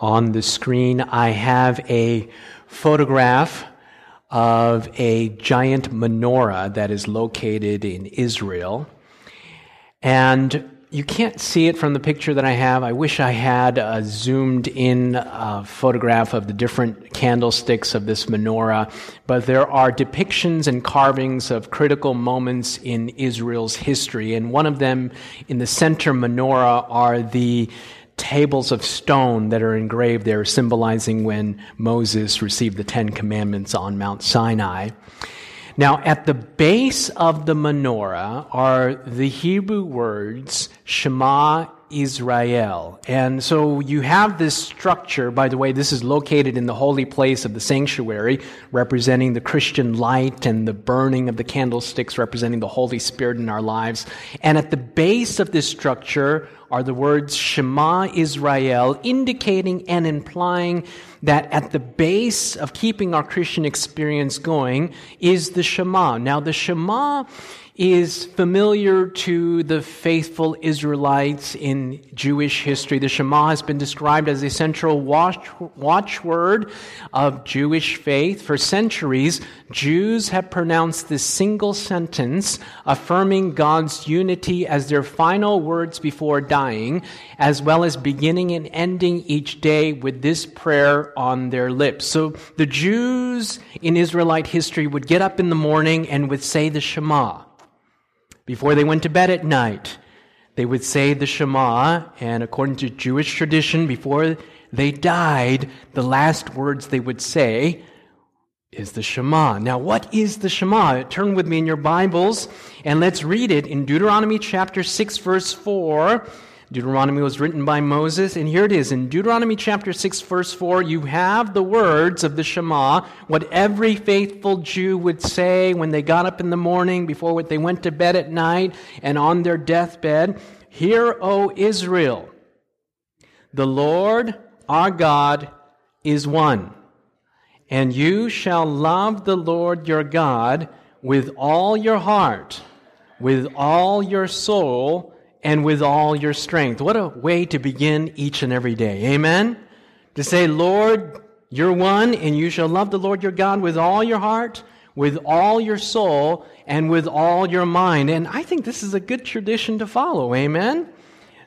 on the screen, I have a photograph of a giant menorah that is located in Israel. And you can't see it from the picture that I have. I wish I had a zoomed in uh, photograph of the different candlesticks of this menorah, but there are depictions and carvings of critical moments in Israel's history. And one of them in the center menorah are the tables of stone that are engraved there, symbolizing when Moses received the Ten Commandments on Mount Sinai. Now, at the base of the menorah are the Hebrew words Shema Israel. And so you have this structure, by the way, this is located in the holy place of the sanctuary, representing the Christian light and the burning of the candlesticks, representing the Holy Spirit in our lives. And at the base of this structure are the words Shema Israel, indicating and implying that at the base of keeping our Christian experience going is the Shema. Now, the Shema is familiar to the faithful Israelites in Jewish history. The Shema has been described as a central watch, watchword of Jewish faith. For centuries, Jews have pronounced this single sentence, affirming God's unity as their final words before dying, as well as beginning and ending each day with this prayer on their lips. So the Jews in Israelite history would get up in the morning and would say the Shema. Before they went to bed at night, they would say the Shema, and according to Jewish tradition, before they died, the last words they would say is the Shema. Now, what is the Shema? Turn with me in your Bibles and let's read it in Deuteronomy chapter 6, verse 4. Deuteronomy was written by Moses, and here it is. In Deuteronomy chapter 6, verse 4, you have the words of the Shema, what every faithful Jew would say when they got up in the morning, before they went to bed at night, and on their deathbed. Hear, O Israel, the Lord our God is one, and you shall love the Lord your God with all your heart, with all your soul, and with all your strength. What a way to begin each and every day. Amen? To say, Lord, you're one, and you shall love the Lord your God with all your heart, with all your soul, and with all your mind. And I think this is a good tradition to follow. Amen?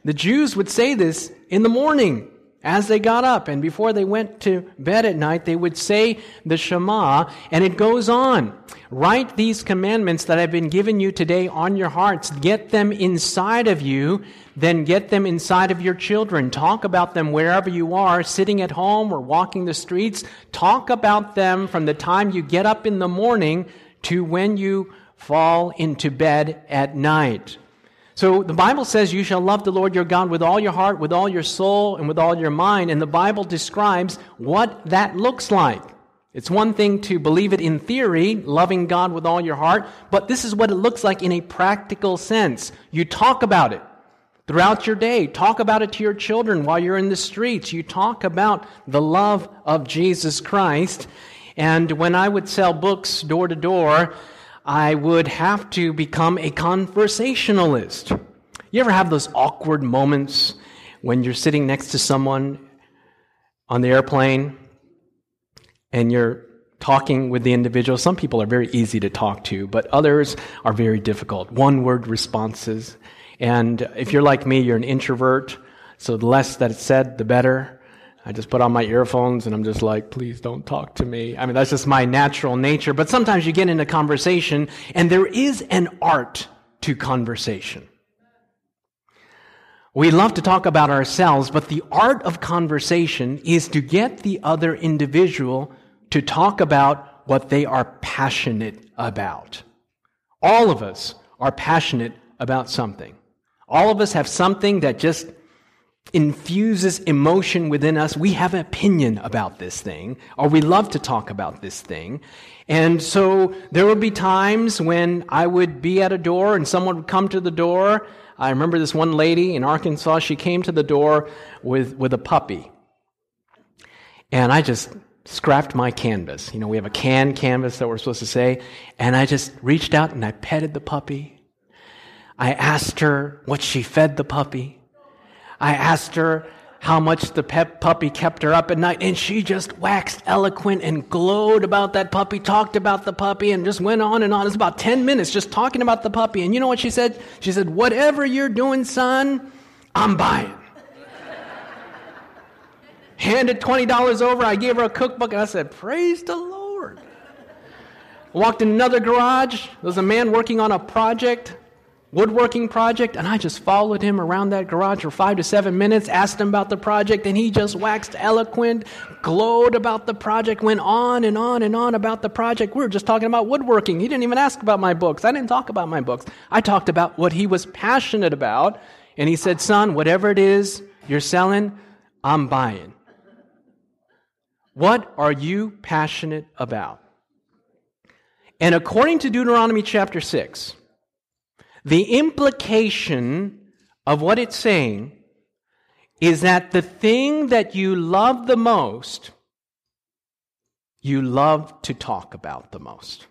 The Jews would say this in the morning as they got up and before they went to bed at night, they would say the Shema, and it goes on. Write these commandments that I've been given you today on your hearts. Get them inside of you, then get them inside of your children. Talk about them wherever you are, sitting at home or walking the streets. Talk about them from the time you get up in the morning to when you fall into bed at night. So the Bible says you shall love the Lord your God with all your heart, with all your soul, and with all your mind. And the Bible describes what that looks like. It's one thing to believe it in theory, loving God with all your heart, but this is what it looks like in a practical sense. You talk about it throughout your day. Talk about it to your children while you're in the streets. You talk about the love of Jesus Christ. And when I would sell books door to door, I would have to become a conversationalist. You ever have those awkward moments when you're sitting next to someone on the airplane and you're talking with the individual? Some people are very easy to talk to, but others are very difficult. One word responses. And if you're like me, you're an introvert, so the less that it's said, the better. I just put on my earphones and I'm just like, please don't talk to me. I mean, that's just my natural nature. But sometimes you get into conversation and there is an art to conversation. We love to talk about ourselves, but the art of conversation is to get the other individual to talk about what they are passionate about. All of us are passionate about something. All of us have something that just infuses emotion within us. We have an opinion about this thing, or we love to talk about this thing. And so there would be times when I would be at a door and someone would come to the door. I remember this one lady in Arkansas, she came to the door with, with a puppy. And I just scrapped my canvas. You know, we have a can canvas that we're supposed to say. And I just reached out and I petted the puppy. I asked her what she fed the puppy. I asked her how much the pep puppy kept her up at night. And she just waxed eloquent and glowed about that puppy, talked about the puppy, and just went on and on. It's about 10 minutes just talking about the puppy. And you know what she said? She said, Whatever you're doing, son, I'm buying. Handed $20 over. I gave her a cookbook and I said, Praise the Lord. Walked in another garage. There was a man working on a project woodworking project, and I just followed him around that garage for five to seven minutes, asked him about the project, and he just waxed eloquent, glowed about the project, went on and on and on about the project. We were just talking about woodworking. He didn't even ask about my books. I didn't talk about my books. I talked about what he was passionate about, and he said, Son, whatever it is you're selling, I'm buying. What are you passionate about? And according to Deuteronomy chapter 6, the implication of what it's saying is that the thing that you love the most, you love to talk about the most.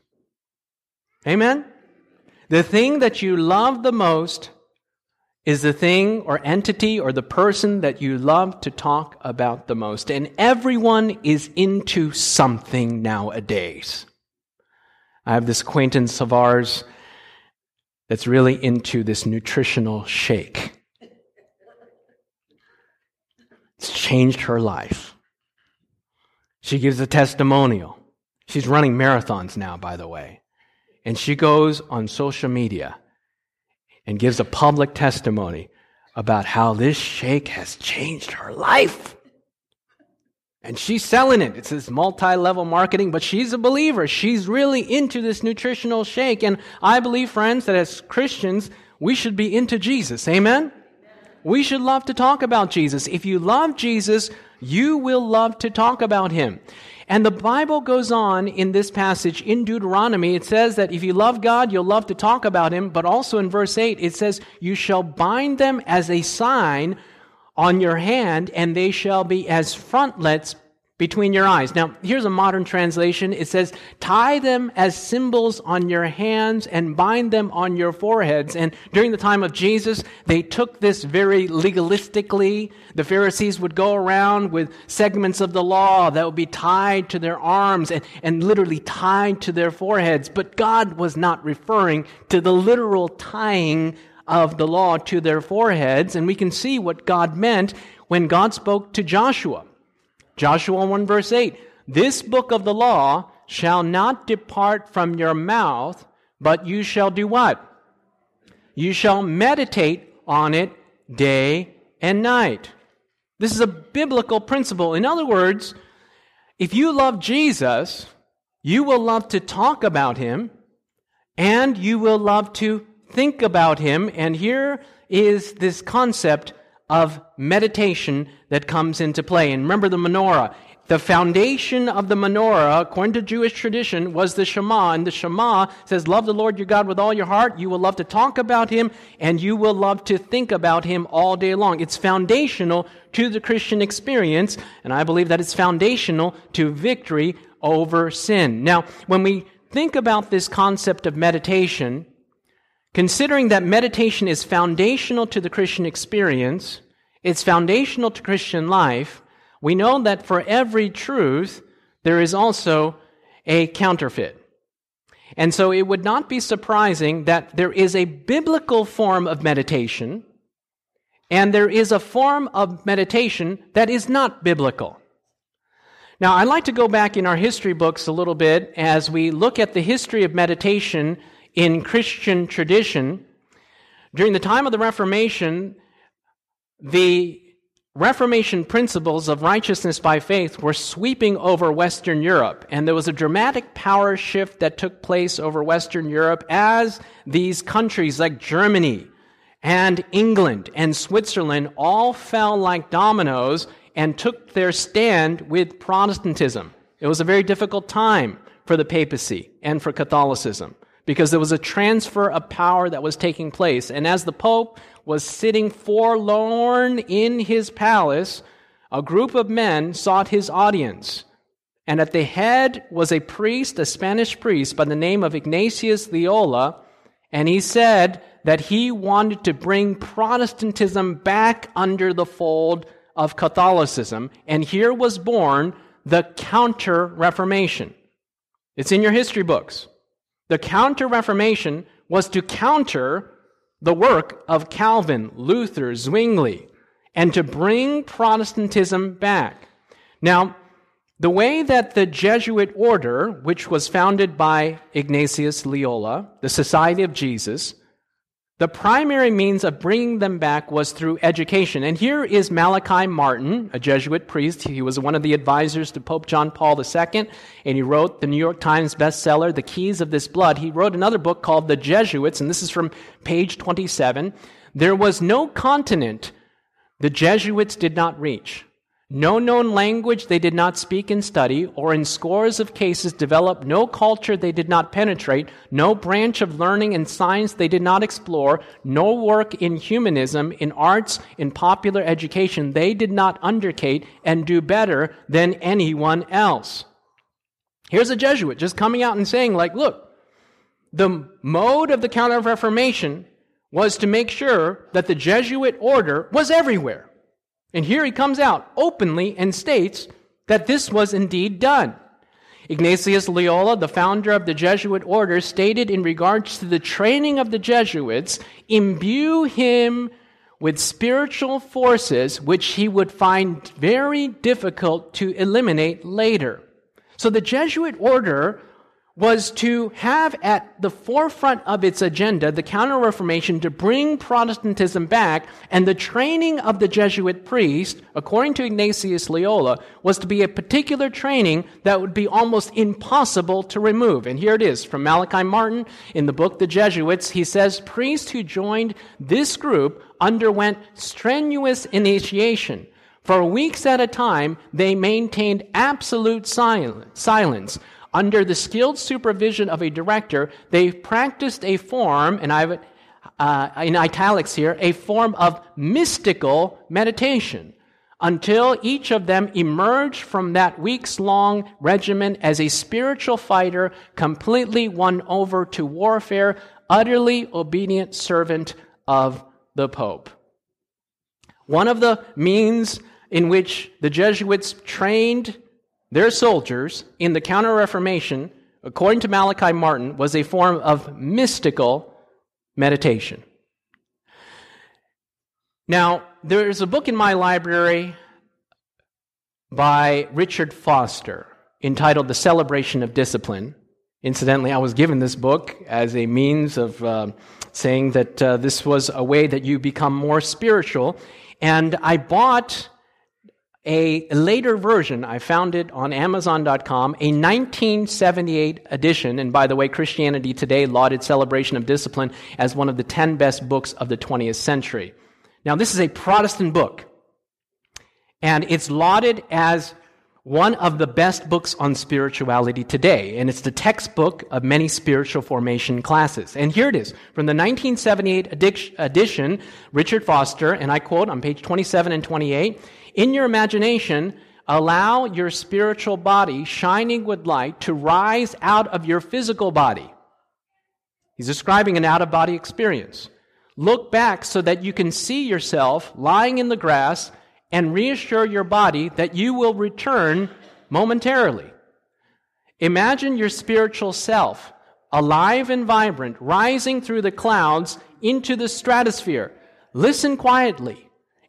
Amen? The thing that you love the most is the thing or entity or the person that you love to talk about the most. And everyone is into something nowadays. I have this acquaintance of ours that's really into this nutritional shake. It's changed her life. She gives a testimonial. She's running marathons now, by the way. And she goes on social media and gives a public testimony about how this shake has changed her life. And she's selling it. It's this multi level marketing, but she's a believer. She's really into this nutritional shake. And I believe, friends, that as Christians, we should be into Jesus. Amen? We should love to talk about Jesus. If you love Jesus, you will love to talk about him. And the Bible goes on in this passage in Deuteronomy. It says that if you love God, you'll love to talk about him. But also in verse 8, it says, You shall bind them as a sign on your hand, and they shall be as frontlets between your eyes. Now, here's a modern translation. It says, tie them as symbols on your hands and bind them on your foreheads. And during the time of Jesus, they took this very legalistically. The Pharisees would go around with segments of the law that would be tied to their arms and, and literally tied to their foreheads. But God was not referring to the literal tying of the law to their foreheads. And we can see what God meant when God spoke to Joshua. Joshua 1 verse 8, this book of the law shall not depart from your mouth, but you shall do what? You shall meditate on it day and night. This is a biblical principle. In other words, if you love Jesus, you will love to talk about him and you will love to think about him. And here is this concept of meditation that comes into play. And remember the menorah. The foundation of the menorah, according to Jewish tradition, was the Shema. And the Shema says, Love the Lord your God with all your heart. You will love to talk about him, and you will love to think about him all day long. It's foundational to the Christian experience, and I believe that it's foundational to victory over sin. Now, when we think about this concept of meditation, Considering that meditation is foundational to the Christian experience, it's foundational to Christian life, we know that for every truth, there is also a counterfeit. And so it would not be surprising that there is a biblical form of meditation and there is a form of meditation that is not biblical. Now, I'd like to go back in our history books a little bit as we look at the history of meditation in Christian tradition, during the time of the Reformation, the Reformation principles of righteousness by faith were sweeping over Western Europe, and there was a dramatic power shift that took place over Western Europe as these countries like Germany and England and Switzerland all fell like dominoes and took their stand with Protestantism. It was a very difficult time for the papacy and for Catholicism because there was a transfer of power that was taking place. And as the Pope was sitting forlorn in his palace, a group of men sought his audience. And at the head was a priest, a Spanish priest by the name of Ignatius Loyola, and he said that he wanted to bring Protestantism back under the fold of Catholicism, and here was born the Counter Reformation. It's in your history books. The Counter Reformation was to counter the work of Calvin, Luther, Zwingli, and to bring Protestantism back. Now, the way that the Jesuit order, which was founded by Ignatius Loyola, the Society of Jesus, the primary means of bringing them back was through education. And here is Malachi Martin, a Jesuit priest. He was one of the advisors to Pope John Paul II, and he wrote the New York Times bestseller, The Keys of This Blood. He wrote another book called The Jesuits, and this is from page 27. There was no continent the Jesuits did not reach. No known language they did not speak and study, or in scores of cases develop no culture they did not penetrate, no branch of learning and science they did not explore, no work in humanism, in arts, in popular education they did not undertake and do better than anyone else. Here's a Jesuit just coming out and saying, like, look, the mode of the Counter Reformation was to make sure that the Jesuit order was everywhere. And here he comes out openly and states that this was indeed done. Ignatius Loyola, the founder of the Jesuit order, stated in regards to the training of the Jesuits, imbue him with spiritual forces which he would find very difficult to eliminate later. So the Jesuit order was to have at the forefront of its agenda the Counter Reformation to bring Protestantism back, and the training of the Jesuit priest, according to Ignatius Loyola, was to be a particular training that would be almost impossible to remove. And here it is from Malachi Martin in the book The Jesuits. He says, Priests who joined this group underwent strenuous initiation. For weeks at a time, they maintained absolute silence under the skilled supervision of a director, they practiced a form, and I've uh, in italics here, a form of mystical meditation until each of them emerged from that weeks long regimen as a spiritual fighter, completely won over to warfare, utterly obedient servant of the Pope. One of the means in which the Jesuits trained their soldiers in the Counter Reformation, according to Malachi Martin, was a form of mystical meditation. Now, there's a book in my library by Richard Foster entitled The Celebration of Discipline. Incidentally, I was given this book as a means of uh, saying that uh, this was a way that you become more spiritual. And I bought a later version, I found it on Amazon.com, a 1978 edition. And by the way, Christianity Today lauded Celebration of Discipline as one of the 10 best books of the 20th century. Now, this is a Protestant book, and it's lauded as one of the best books on spirituality today, and it's the textbook of many spiritual formation classes. And here it is from the 1978 edition, Richard Foster, and I quote on page 27 and 28 in your imagination, allow your spiritual body, shining with light, to rise out of your physical body. He's describing an out of body experience. Look back so that you can see yourself lying in the grass and reassure your body that you will return momentarily. Imagine your spiritual self, alive and vibrant, rising through the clouds into the stratosphere. Listen quietly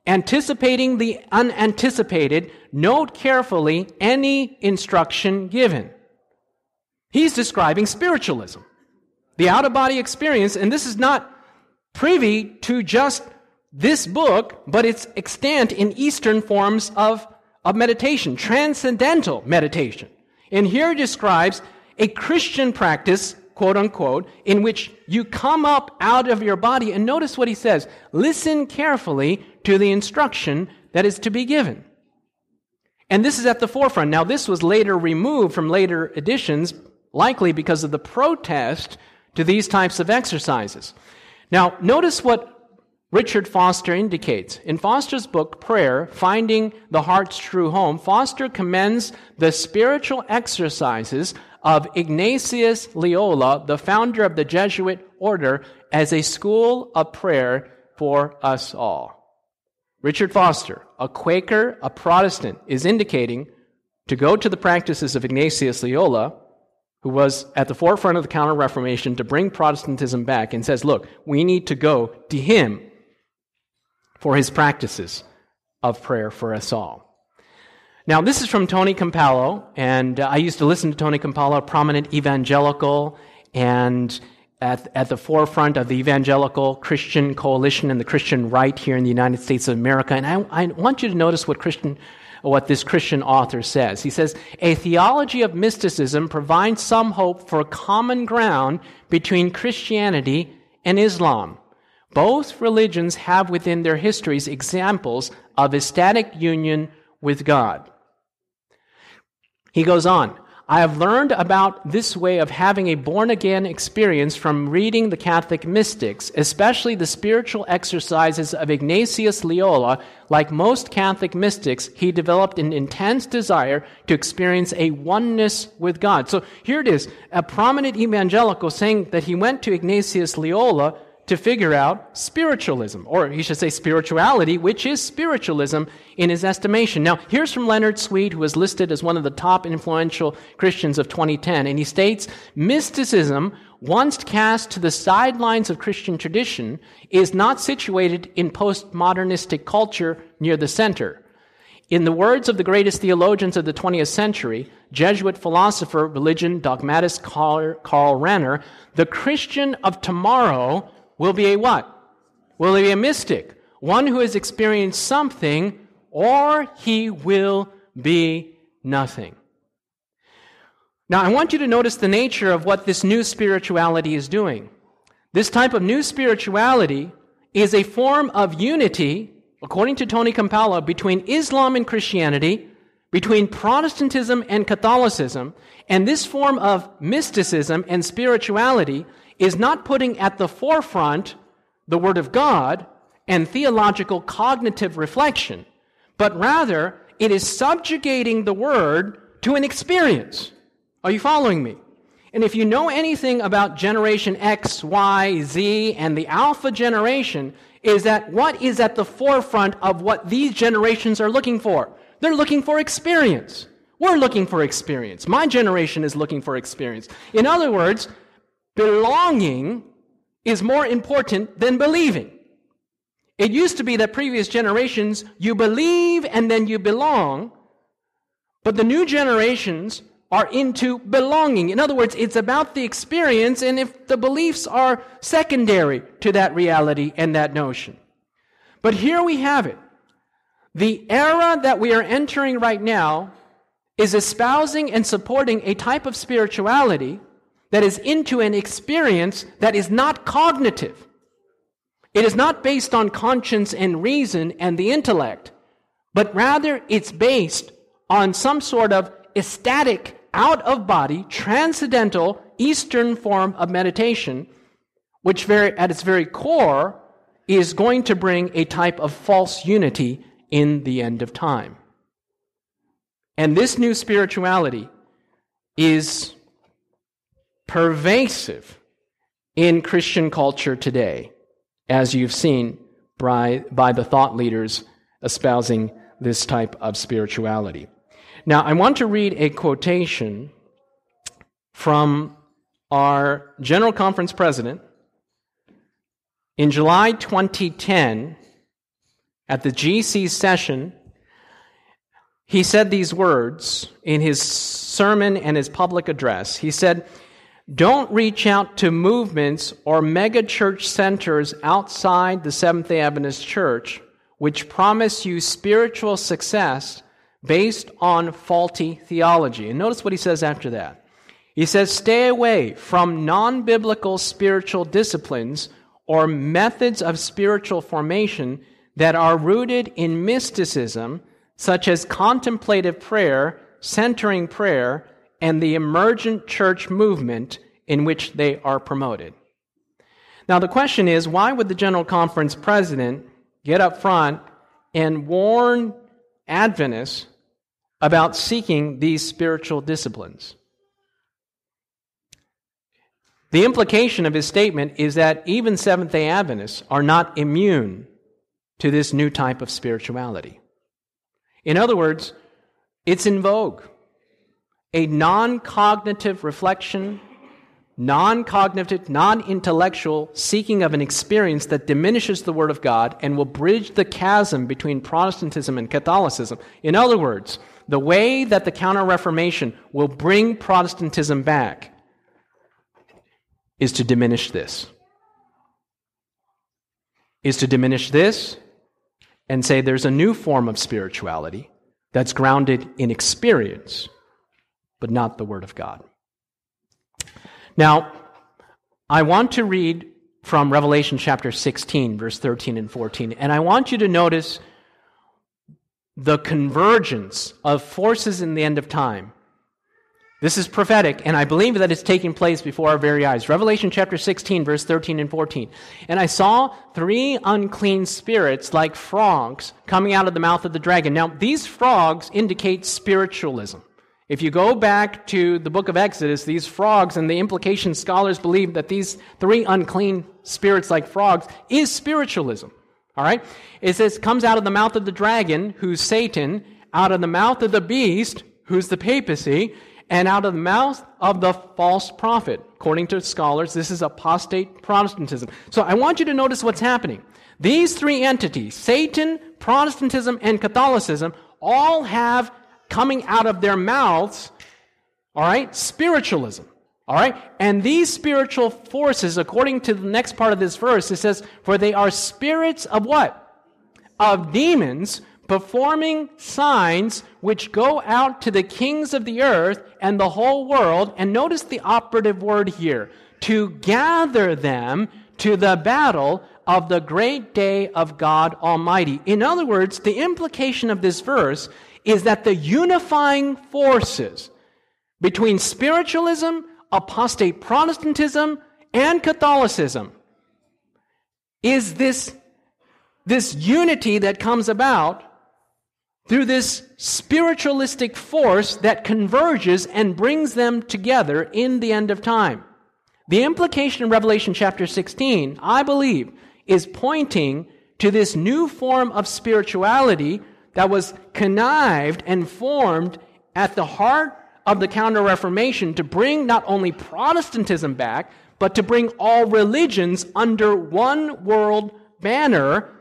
anticipating the unanticipated, note carefully any instruction given. He's describing spiritualism, the out of body experience, and this is not privy to just this book, but its extant in Eastern forms of, of meditation, transcendental meditation. And here he describes a Christian practice quote unquote, in which you come up out of your body. And notice what he says listen carefully to the instruction that is to be given. And this is at the forefront. Now, this was later removed from later editions, likely because of the protest to these types of exercises. Now, notice what Richard Foster indicates. In Foster's book, Prayer Finding the Heart's True Home, Foster commends the spiritual exercises of Ignatius Loyola, the founder of the Jesuit order, as a school of prayer for us all. Richard Foster, a Quaker, a Protestant, is indicating to go to the practices of Ignatius Loyola, who was at the forefront of the Counter Reformation to bring Protestantism back, and says, Look, we need to go to him for his practices of prayer for us all. Now, this is from Tony Campolo, and uh, I used to listen to Tony Campolo, a prominent evangelical, and at, at the forefront of the evangelical Christian coalition and the Christian right here in the United States of America. And I, I want you to notice what Christian what this Christian author says. He says, A theology of mysticism provides some hope for common ground between Christianity and Islam. Both religions have within their histories examples of ecstatic union with God. He goes on, I have learned about this way of having a born again experience from reading the Catholic mystics, especially the spiritual exercises of Ignatius Loyola. Like most Catholic mystics, he developed an intense desire to experience a oneness with God. So here it is, a prominent evangelical saying that he went to Ignatius Loyola to figure out spiritualism, or he should say spirituality, which is spiritualism in his estimation. Now, here's from Leonard Sweet, who was listed as one of the top influential Christians of 2010, and he states Mysticism, once cast to the sidelines of Christian tradition, is not situated in postmodernistic culture near the center. In the words of the greatest theologians of the 20th century, Jesuit philosopher, religion dogmatist Karl, Rahner, the Christian of tomorrow will be a what? Will he be a mystic? One who has experienced something, or he will be nothing. Now, I want you to notice the nature of what this new spirituality is doing. This type of new spirituality is a form of unity, according to Tony Campolo, between Islam and Christianity, between Protestantism and Catholicism, and this form of mysticism and spirituality is not putting at the forefront the Word of God and theological cognitive reflection, but rather it is subjugating the Word to an experience. Are you following me? And if you know anything about generation X, Y, Z, and the alpha generation, is that what is at the forefront of what these generations are looking for? They're looking for experience. We're looking for experience. My generation is looking for experience. In other words, belonging is more important than believing. It used to be that previous generations, you believe and then you belong, but the new generations are into belonging. In other words, it's about the experience, and if the beliefs are secondary to that reality and that notion. But here we have it. The era that we are entering right now is espousing and supporting a type of spirituality that is into an experience that is not cognitive. It is not based on conscience and reason and the intellect, but rather it's based on some sort of ecstatic, out of body, transcendental, Eastern form of meditation, which very, at its very core is going to bring a type of false unity in the end of time. And this new spirituality is pervasive in Christian culture today, as you've seen by, by the thought leaders espousing this type of spirituality. Now, I want to read a quotation from our General Conference president in July 2010 at the GC session. He said these words in his sermon and his public address. He said, don't reach out to movements or megachurch centers outside the Seventh day Adventist Church which promise you spiritual success based on faulty theology. And notice what he says after that. He says, stay away from non biblical spiritual disciplines or methods of spiritual formation that are rooted in mysticism, such as contemplative prayer, centering prayer, and the emergent church movement in which they are promoted. Now, the question is why would the General Conference president get up front and warn Adventists about seeking these spiritual disciplines? The implication of his statement is that even Seventh day Adventists are not immune to this new type of spirituality. In other words, it's in vogue. A non cognitive reflection, non cognitive, non intellectual seeking of an experience that diminishes the Word of God and will bridge the chasm between Protestantism and Catholicism. In other words, the way that the Counter Reformation will bring Protestantism back is to diminish this. Is to diminish this and say there's a new form of spirituality that's grounded in experience, but not the Word of God. Now, I want to read from Revelation chapter 16, verse 13 and 14, and I want you to notice the convergence of forces in the end of time this is prophetic, and I believe that it's taking place before our very eyes. Revelation chapter 16, verse 13 and 14. And I saw three unclean spirits like frogs coming out of the mouth of the dragon. Now, these frogs indicate spiritualism. If you go back to the book of Exodus, these frogs and the implication scholars believe that these three unclean spirits like frogs is spiritualism. All right? It says, comes out of the mouth of the dragon, who's Satan, out of the mouth of the beast, who's the papacy, and out of the mouth of the false prophet. According to scholars, this is apostate Protestantism. So I want you to notice what's happening. These three entities, Satan, Protestantism, and Catholicism, all have coming out of their mouths, all right, spiritualism. All right? And these spiritual forces, according to the next part of this verse, it says, For they are spirits of what? Of demons performing signs which go out to the kings of the earth and the whole world. And notice the operative word here to gather them to the battle of the great day of God Almighty. In other words, the implication of this verse is that the unifying forces between spiritualism, apostate Protestantism, and Catholicism is this, this unity that comes about through this spiritualistic force that converges and brings them together in the end of time. The implication in Revelation chapter 16, I believe, is pointing to this new form of spirituality that was connived and formed at the heart of the Counter Reformation to bring not only Protestantism back, but to bring all religions under one world banner.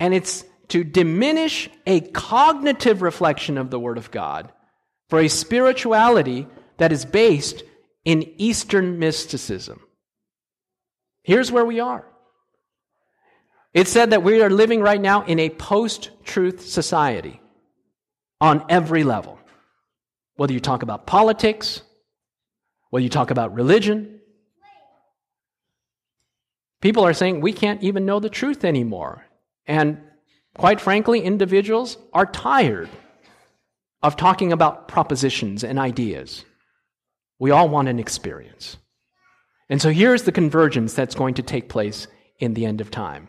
And it's to diminish a cognitive reflection of the Word of God for a spirituality that is based in Eastern mysticism. Here's where we are. It's said that we are living right now in a post truth society on every level. Whether you talk about politics, whether you talk about religion, people are saying we can't even know the truth anymore. And Quite frankly, individuals are tired of talking about propositions and ideas. We all want an experience. And so here's the convergence that's going to take place in the end of time.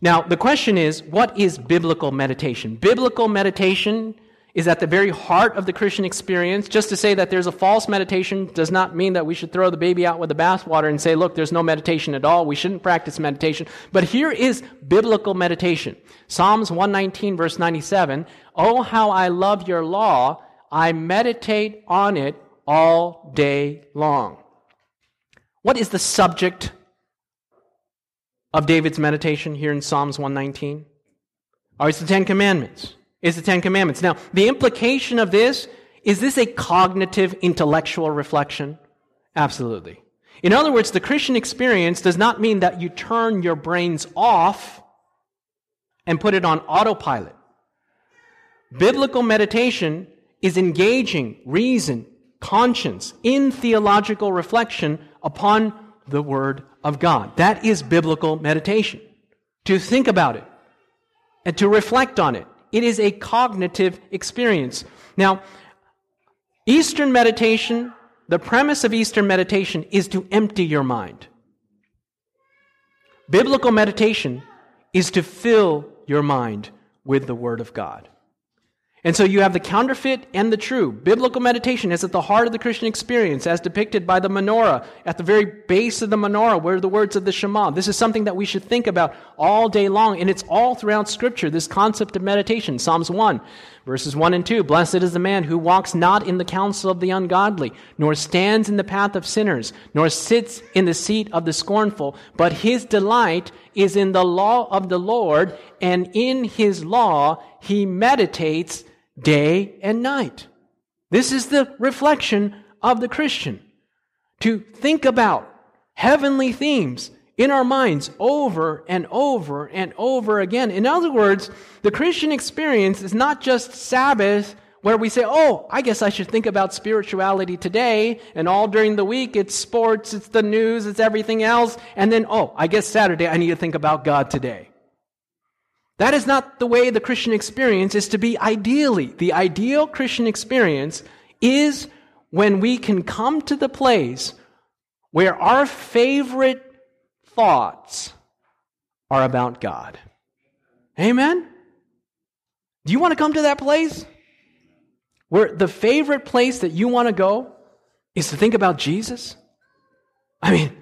Now, the question is what is biblical meditation? Biblical meditation is at the very heart of the Christian experience. Just to say that there's a false meditation does not mean that we should throw the baby out with the bathwater and say, look, there's no meditation at all. We shouldn't practice meditation. But here is biblical meditation. Psalms 119 verse 97. Oh, how I love your law. I meditate on it all day long. What is the subject of David's meditation here in Psalms 119? Oh, it's the Ten Commandments is the Ten Commandments. Now, the implication of this is this a cognitive, intellectual reflection? Absolutely. In other words, the Christian experience does not mean that you turn your brains off and put it on autopilot. Biblical meditation is engaging reason, conscience in theological reflection upon the Word of God. That is biblical meditation. To think about it and to reflect on it it is a cognitive experience. Now, Eastern meditation, the premise of Eastern meditation is to empty your mind. Biblical meditation is to fill your mind with the Word of God. And so you have the counterfeit and the true. Biblical meditation is at the heart of the Christian experience, as depicted by the menorah, at the very base of the menorah, where the words of the Shema. This is something that we should think about all day long, and it's all throughout Scripture, this concept of meditation. Psalms 1, verses 1 and 2. Blessed is the man who walks not in the counsel of the ungodly, nor stands in the path of sinners, nor sits in the seat of the scornful, but his delight is in the law of the Lord, and in his law he meditates day and night. This is the reflection of the Christian. To think about heavenly themes in our minds over and over and over again. In other words, the Christian experience is not just Sabbath where we say, oh, I guess I should think about spirituality today, and all during the week it's sports, it's the news, it's everything else, and then, oh, I guess Saturday I need to think about God today. That is not the way the Christian experience is to be ideally. The ideal Christian experience is when we can come to the place where our favorite thoughts are about God. Amen? Do you want to come to that place? Where the favorite place that you want to go is to think about Jesus? I mean,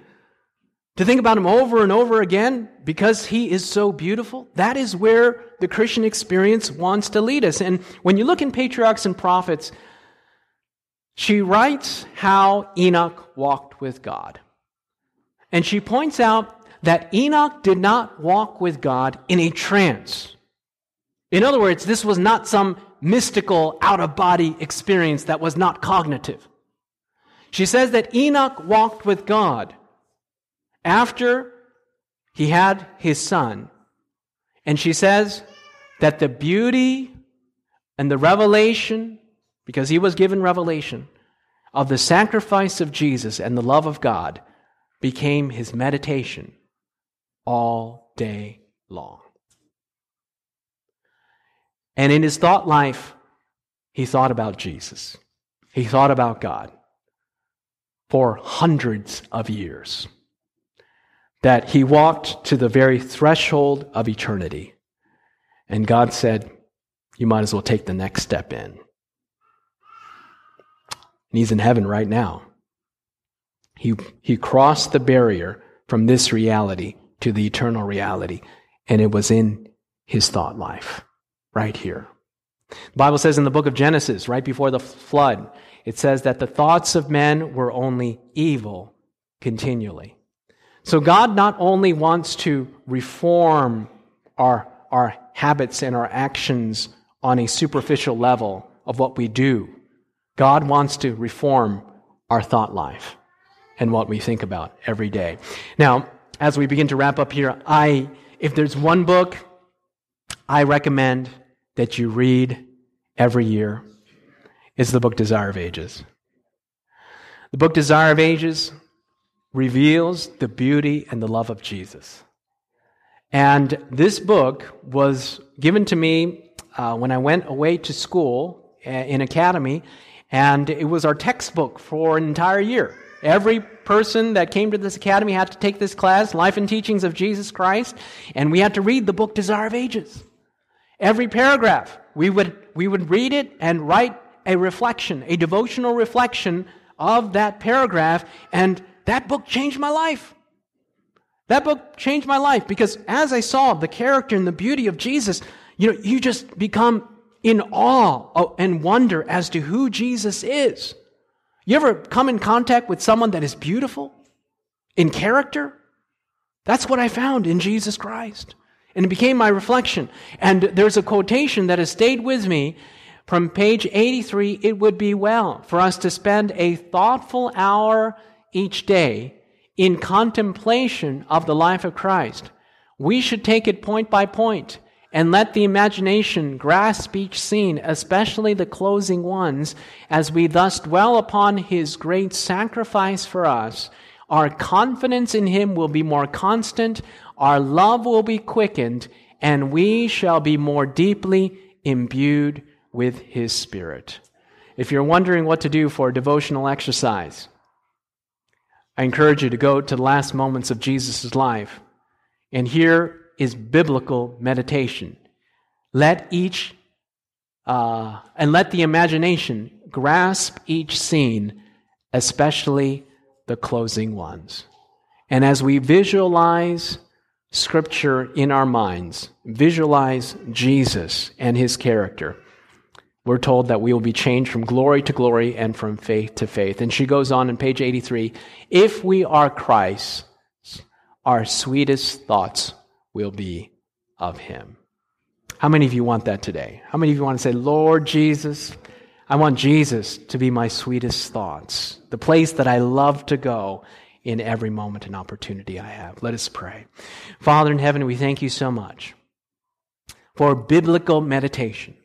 to think about him over and over again because he is so beautiful. That is where the Christian experience wants to lead us. And when you look in Patriarchs and Prophets, she writes how Enoch walked with God. And she points out that Enoch did not walk with God in a trance. In other words, this was not some mystical out of body experience that was not cognitive. She says that Enoch walked with God after he had his son. And she says that the beauty and the revelation, because he was given revelation, of the sacrifice of Jesus and the love of God became his meditation all day long. And in his thought life, he thought about Jesus. He thought about God for hundreds of years that he walked to the very threshold of eternity. And God said, You might as well take the next step in. And he's in heaven right now. He, he crossed the barrier from this reality to the eternal reality, and it was in his thought life, right here. The Bible says in the book of Genesis, right before the flood, it says that the thoughts of men were only evil continually. So God not only wants to reform our, our habits and our actions on a superficial level of what we do, God wants to reform our thought life and what we think about every day. Now, as we begin to wrap up here, I, if there's one book I recommend that you read every year, is the book Desire of Ages. The book Desire of Ages reveals the beauty and the love of Jesus. And this book was given to me uh, when I went away to school uh, in academy, and it was our textbook for an entire year. Every person that came to this academy had to take this class, Life and Teachings of Jesus Christ, and we had to read the book Desire of Ages. Every paragraph, we would, we would read it and write a reflection, a devotional reflection of that paragraph, and that book changed my life. That book changed my life because as I saw the character and the beauty of Jesus, you know, you just become in awe and wonder as to who Jesus is. You ever come in contact with someone that is beautiful in character? That's what I found in Jesus Christ. And it became my reflection. And there's a quotation that has stayed with me from page 83. It would be well for us to spend a thoughtful hour each day in contemplation of the life of Christ. We should take it point by point and let the imagination grasp each scene, especially the closing ones, as we thus dwell upon his great sacrifice for us. Our confidence in him will be more constant, our love will be quickened, and we shall be more deeply imbued with his spirit. If you're wondering what to do for a devotional exercise, I encourage you to go to the last moments of Jesus' life. And here is biblical meditation. Let each uh, and let the imagination grasp each scene, especially the closing ones. And as we visualize Scripture in our minds, visualize Jesus and his character, we're told that we will be changed from glory to glory and from faith to faith. And she goes on in page 83 if we are Christ, our sweetest thoughts will be of him. How many of you want that today? How many of you want to say, Lord Jesus, I want Jesus to be my sweetest thoughts, the place that I love to go in every moment and opportunity I have. Let us pray. Father in heaven, we thank you so much for biblical meditation.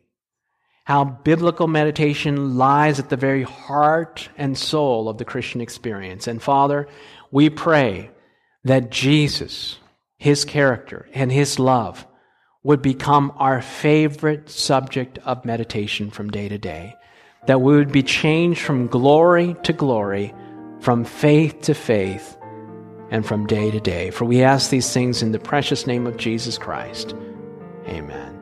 How biblical meditation lies at the very heart and soul of the Christian experience. And Father, we pray that Jesus, his character, and his love would become our favorite subject of meditation from day to day that we would be changed from glory to glory, from faith to faith, and from day to day. For we ask these things in the precious name of Jesus Christ. Amen.